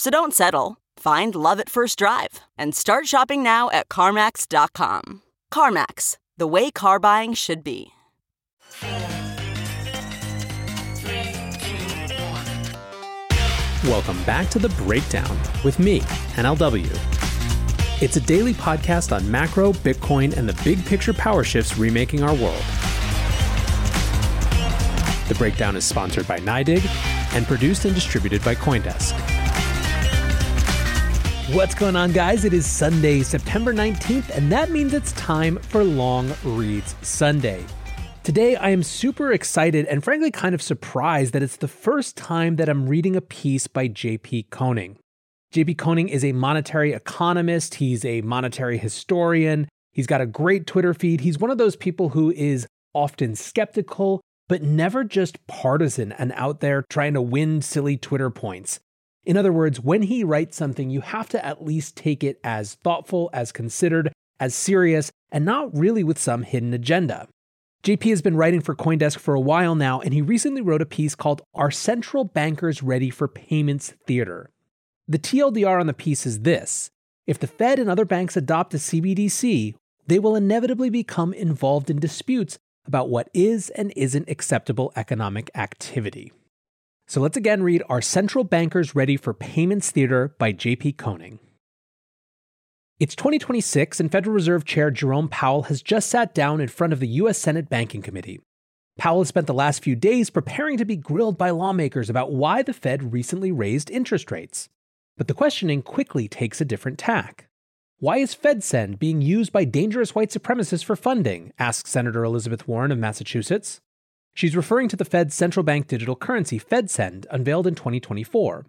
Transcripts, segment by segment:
So don't settle. Find love at first drive and start shopping now at CarMax.com. CarMax, the way car buying should be. Welcome back to The Breakdown with me, NLW. It's a daily podcast on macro, Bitcoin, and the big picture power shifts remaking our world. The Breakdown is sponsored by NYDIG and produced and distributed by Coindesk. What's going on, guys? It is Sunday, September 19th, and that means it's time for Long Reads Sunday. Today, I am super excited and frankly kind of surprised that it's the first time that I'm reading a piece by JP Koning. JP Koning is a monetary economist, he's a monetary historian, he's got a great Twitter feed. He's one of those people who is often skeptical, but never just partisan and out there trying to win silly Twitter points. In other words, when he writes something, you have to at least take it as thoughtful, as considered, as serious, and not really with some hidden agenda. JP has been writing for Coindesk for a while now, and he recently wrote a piece called Are Central Bankers Ready for Payments Theater? The TLDR on the piece is this If the Fed and other banks adopt a CBDC, they will inevitably become involved in disputes about what is and isn't acceptable economic activity. So let's again read Are Central Bankers Ready for Payments Theater by JP Koning. It's 2026, and Federal Reserve Chair Jerome Powell has just sat down in front of the U.S. Senate Banking Committee. Powell has spent the last few days preparing to be grilled by lawmakers about why the Fed recently raised interest rates. But the questioning quickly takes a different tack. Why is FedSend being used by dangerous white supremacists for funding? asks Senator Elizabeth Warren of Massachusetts. She's referring to the Fed's central bank digital currency, FedSend, unveiled in 2024.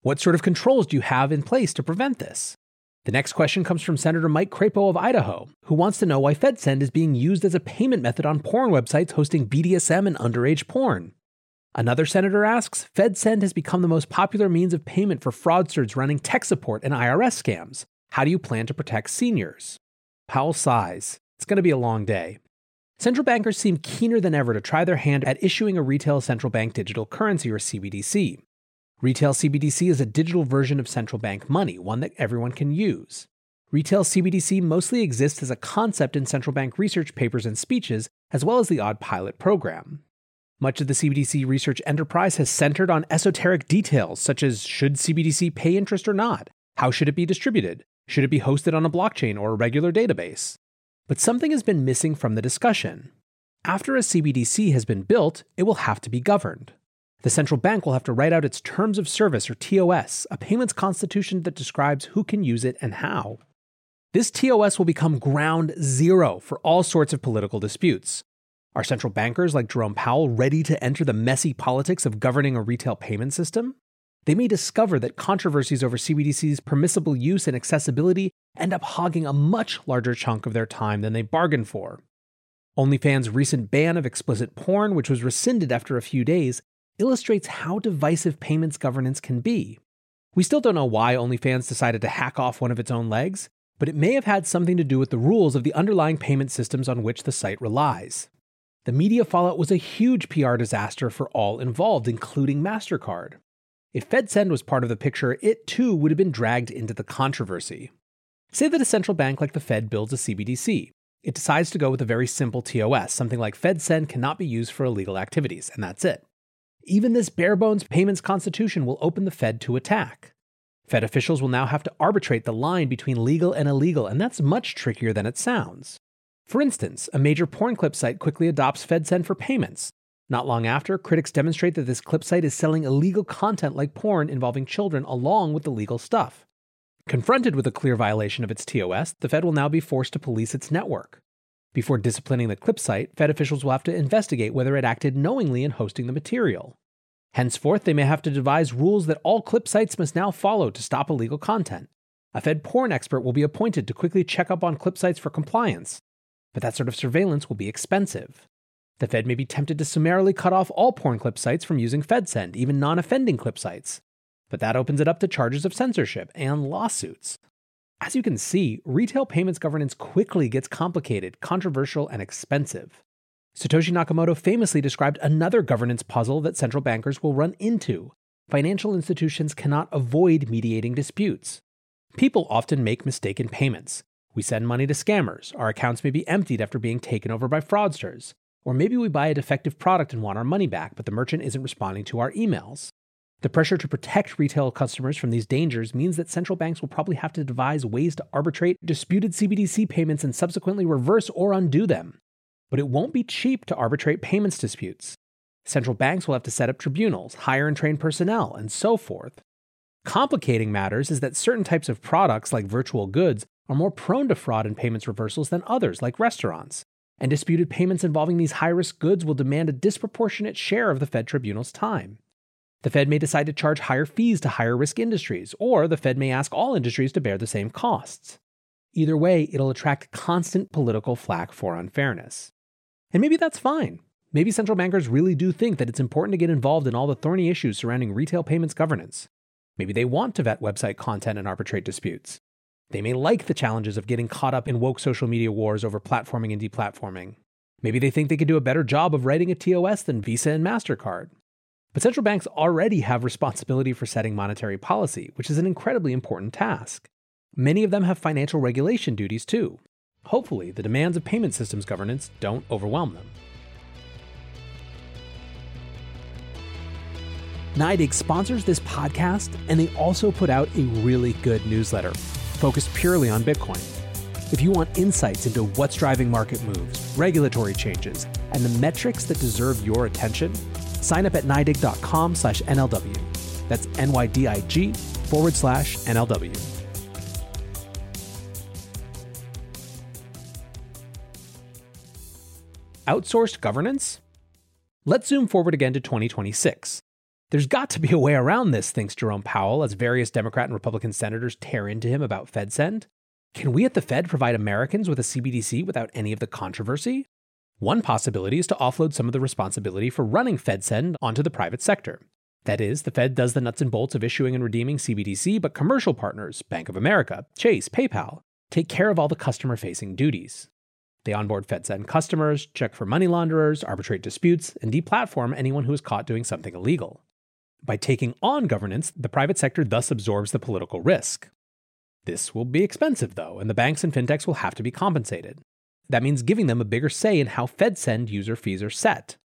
What sort of controls do you have in place to prevent this? The next question comes from Senator Mike Crapo of Idaho, who wants to know why FedSend is being used as a payment method on porn websites hosting BDSM and underage porn. Another senator asks FedSend has become the most popular means of payment for fraudsters running tech support and IRS scams. How do you plan to protect seniors? Powell sighs. It's going to be a long day. Central bankers seem keener than ever to try their hand at issuing a retail central bank digital currency or CBDC. Retail CBDC is a digital version of central bank money, one that everyone can use. Retail CBDC mostly exists as a concept in central bank research papers and speeches, as well as the odd pilot program. Much of the CBDC research enterprise has centered on esoteric details such as should CBDC pay interest or not? How should it be distributed? Should it be hosted on a blockchain or a regular database? But something has been missing from the discussion. After a CBDC has been built, it will have to be governed. The central bank will have to write out its Terms of Service, or TOS, a payments constitution that describes who can use it and how. This TOS will become ground zero for all sorts of political disputes. Are central bankers like Jerome Powell ready to enter the messy politics of governing a retail payment system? They may discover that controversies over CBDC's permissible use and accessibility end up hogging a much larger chunk of their time than they bargained for. OnlyFans' recent ban of explicit porn, which was rescinded after a few days, illustrates how divisive payments governance can be. We still don't know why OnlyFans decided to hack off one of its own legs, but it may have had something to do with the rules of the underlying payment systems on which the site relies. The media fallout was a huge PR disaster for all involved, including MasterCard. If FedSend was part of the picture, it too would have been dragged into the controversy. Say that a central bank like the Fed builds a CBDC. It decides to go with a very simple TOS, something like FedSend cannot be used for illegal activities, and that's it. Even this bare bones payments constitution will open the Fed to attack. Fed officials will now have to arbitrate the line between legal and illegal, and that's much trickier than it sounds. For instance, a major porn clip site quickly adopts FedSend for payments. Not long after, critics demonstrate that this clip site is selling illegal content like porn involving children along with the legal stuff. Confronted with a clear violation of its TOS, the Fed will now be forced to police its network. Before disciplining the clip site, Fed officials will have to investigate whether it acted knowingly in hosting the material. Henceforth, they may have to devise rules that all clip sites must now follow to stop illegal content. A Fed porn expert will be appointed to quickly check up on clip sites for compliance, but that sort of surveillance will be expensive. The Fed may be tempted to summarily cut off all porn clip sites from using FedSend, even non offending clip sites. But that opens it up to charges of censorship and lawsuits. As you can see, retail payments governance quickly gets complicated, controversial, and expensive. Satoshi Nakamoto famously described another governance puzzle that central bankers will run into. Financial institutions cannot avoid mediating disputes. People often make mistaken payments. We send money to scammers, our accounts may be emptied after being taken over by fraudsters. Or maybe we buy a defective product and want our money back, but the merchant isn't responding to our emails. The pressure to protect retail customers from these dangers means that central banks will probably have to devise ways to arbitrate disputed CBDC payments and subsequently reverse or undo them. But it won't be cheap to arbitrate payments disputes. Central banks will have to set up tribunals, hire and train personnel, and so forth. Complicating matters is that certain types of products, like virtual goods, are more prone to fraud and payments reversals than others, like restaurants and disputed payments involving these high risk goods will demand a disproportionate share of the Fed tribunal's time. The Fed may decide to charge higher fees to higher risk industries, or the Fed may ask all industries to bear the same costs. Either way, it'll attract constant political flack for unfairness. And maybe that's fine. Maybe central bankers really do think that it's important to get involved in all the thorny issues surrounding retail payments governance. Maybe they want to vet website content and arbitrate disputes. They may like the challenges of getting caught up in woke social media wars over platforming and deplatforming. Maybe they think they could do a better job of writing a TOS than Visa and MasterCard. But central banks already have responsibility for setting monetary policy, which is an incredibly important task. Many of them have financial regulation duties too. Hopefully, the demands of payment systems governance don't overwhelm them. NYDIG sponsors this podcast, and they also put out a really good newsletter focused purely on Bitcoin. If you want insights into what's driving market moves, regulatory changes, and the metrics that deserve your attention, sign up at NYDIG.com slash NLW. That's N-Y-D-I-G forward slash NLW. Outsourced governance? Let's zoom forward again to 2026. There's got to be a way around this, thinks Jerome Powell, as various Democrat and Republican senators tear into him about FedSend. Can we at the Fed provide Americans with a CBDC without any of the controversy? One possibility is to offload some of the responsibility for running FedSend onto the private sector. That is, the Fed does the nuts and bolts of issuing and redeeming CBDC, but commercial partners, Bank of America, Chase, PayPal, take care of all the customer facing duties. They onboard FedSend customers, check for money launderers, arbitrate disputes, and deplatform anyone who is caught doing something illegal. By taking on governance, the private sector thus absorbs the political risk. This will be expensive, though, and the banks and fintechs will have to be compensated. That means giving them a bigger say in how FedSend user fees are set.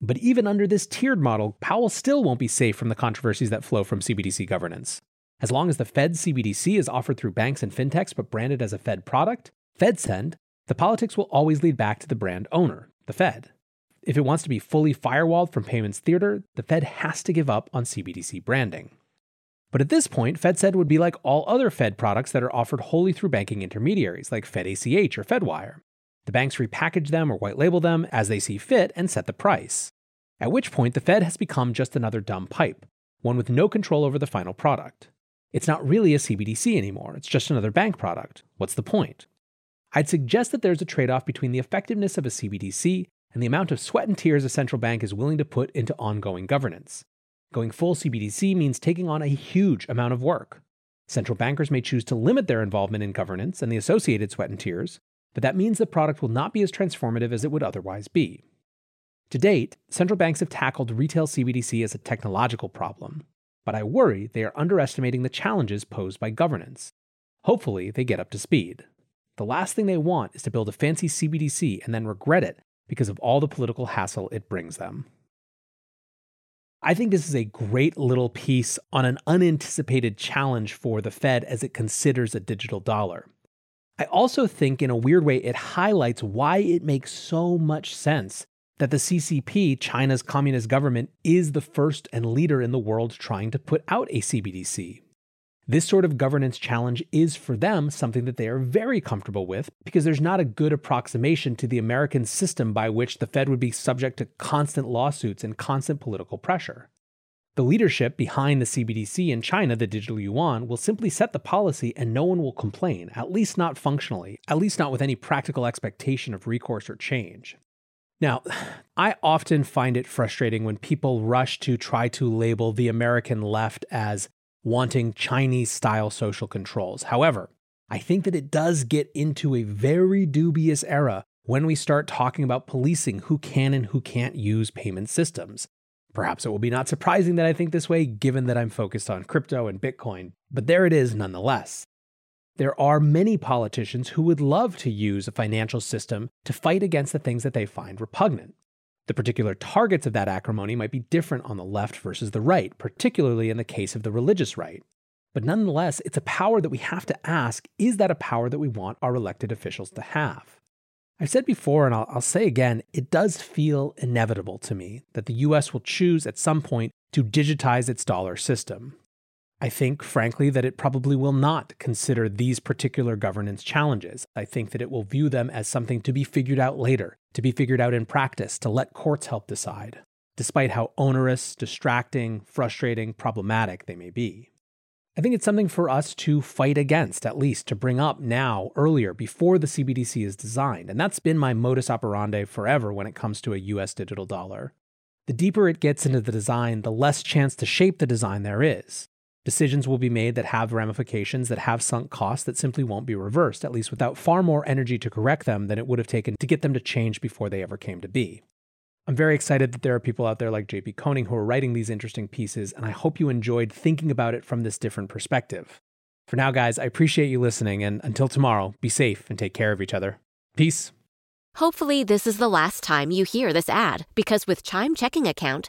But even under this tiered model, Powell still won't be safe from the controversies that flow from CBDC governance. As long as the Fed CBDC is offered through banks and fintechs but branded as a Fed product, FedSend, the politics will always lead back to the brand owner, the Fed. If it wants to be fully firewalled from payments theater, the Fed has to give up on CBDC branding. But at this point, FedSend would be like all other Fed products that are offered wholly through banking intermediaries like FedACH or FedWire. The banks repackage them or white label them as they see fit and set the price. At which point, the Fed has become just another dumb pipe, one with no control over the final product. It's not really a CBDC anymore, it's just another bank product. What's the point? I'd suggest that there's a trade off between the effectiveness of a CBDC and the amount of sweat and tears a central bank is willing to put into ongoing governance. Going full CBDC means taking on a huge amount of work. Central bankers may choose to limit their involvement in governance and the associated sweat and tears, but that means the product will not be as transformative as it would otherwise be. To date, central banks have tackled retail CBDC as a technological problem, but I worry they are underestimating the challenges posed by governance. Hopefully, they get up to speed. The last thing they want is to build a fancy CBDC and then regret it because of all the political hassle it brings them. I think this is a great little piece on an unanticipated challenge for the Fed as it considers a digital dollar. I also think, in a weird way, it highlights why it makes so much sense that the CCP, China's communist government, is the first and leader in the world trying to put out a CBDC. This sort of governance challenge is for them something that they are very comfortable with because there's not a good approximation to the American system by which the Fed would be subject to constant lawsuits and constant political pressure. The leadership behind the CBDC in China, the digital yuan, will simply set the policy and no one will complain, at least not functionally, at least not with any practical expectation of recourse or change. Now, I often find it frustrating when people rush to try to label the American left as wanting Chinese style social controls. However, I think that it does get into a very dubious era when we start talking about policing who can and who can't use payment systems. Perhaps it will be not surprising that I think this way, given that I'm focused on crypto and Bitcoin, but there it is nonetheless. There are many politicians who would love to use a financial system to fight against the things that they find repugnant. The particular targets of that acrimony might be different on the left versus the right, particularly in the case of the religious right. But nonetheless, it's a power that we have to ask is that a power that we want our elected officials to have? I've said before, and I'll, I'll, say again, it does feel inevitable to me that the US will choose at some point to digitize its dollar system. I think, frankly, that it probably will not consider these particular governance challenges. I think that it will view them as something to be figured out later, to be figured out in practice, to let courts help decide, despite how onerous, distracting, frustrating, problematic they may be. I think it's something for us to fight against, at least to bring up now, earlier, before the CBDC is designed. And that's been my modus operandi forever when it comes to a US digital dollar. The deeper it gets into the design, the less chance to shape the design there is. Decisions will be made that have ramifications, that have sunk costs that simply won't be reversed, at least without far more energy to correct them than it would have taken to get them to change before they ever came to be. I'm very excited that there are people out there like JP Koning who are writing these interesting pieces, and I hope you enjoyed thinking about it from this different perspective. For now, guys, I appreciate you listening, and until tomorrow, be safe and take care of each other. Peace. Hopefully, this is the last time you hear this ad because with Chime Checking Account,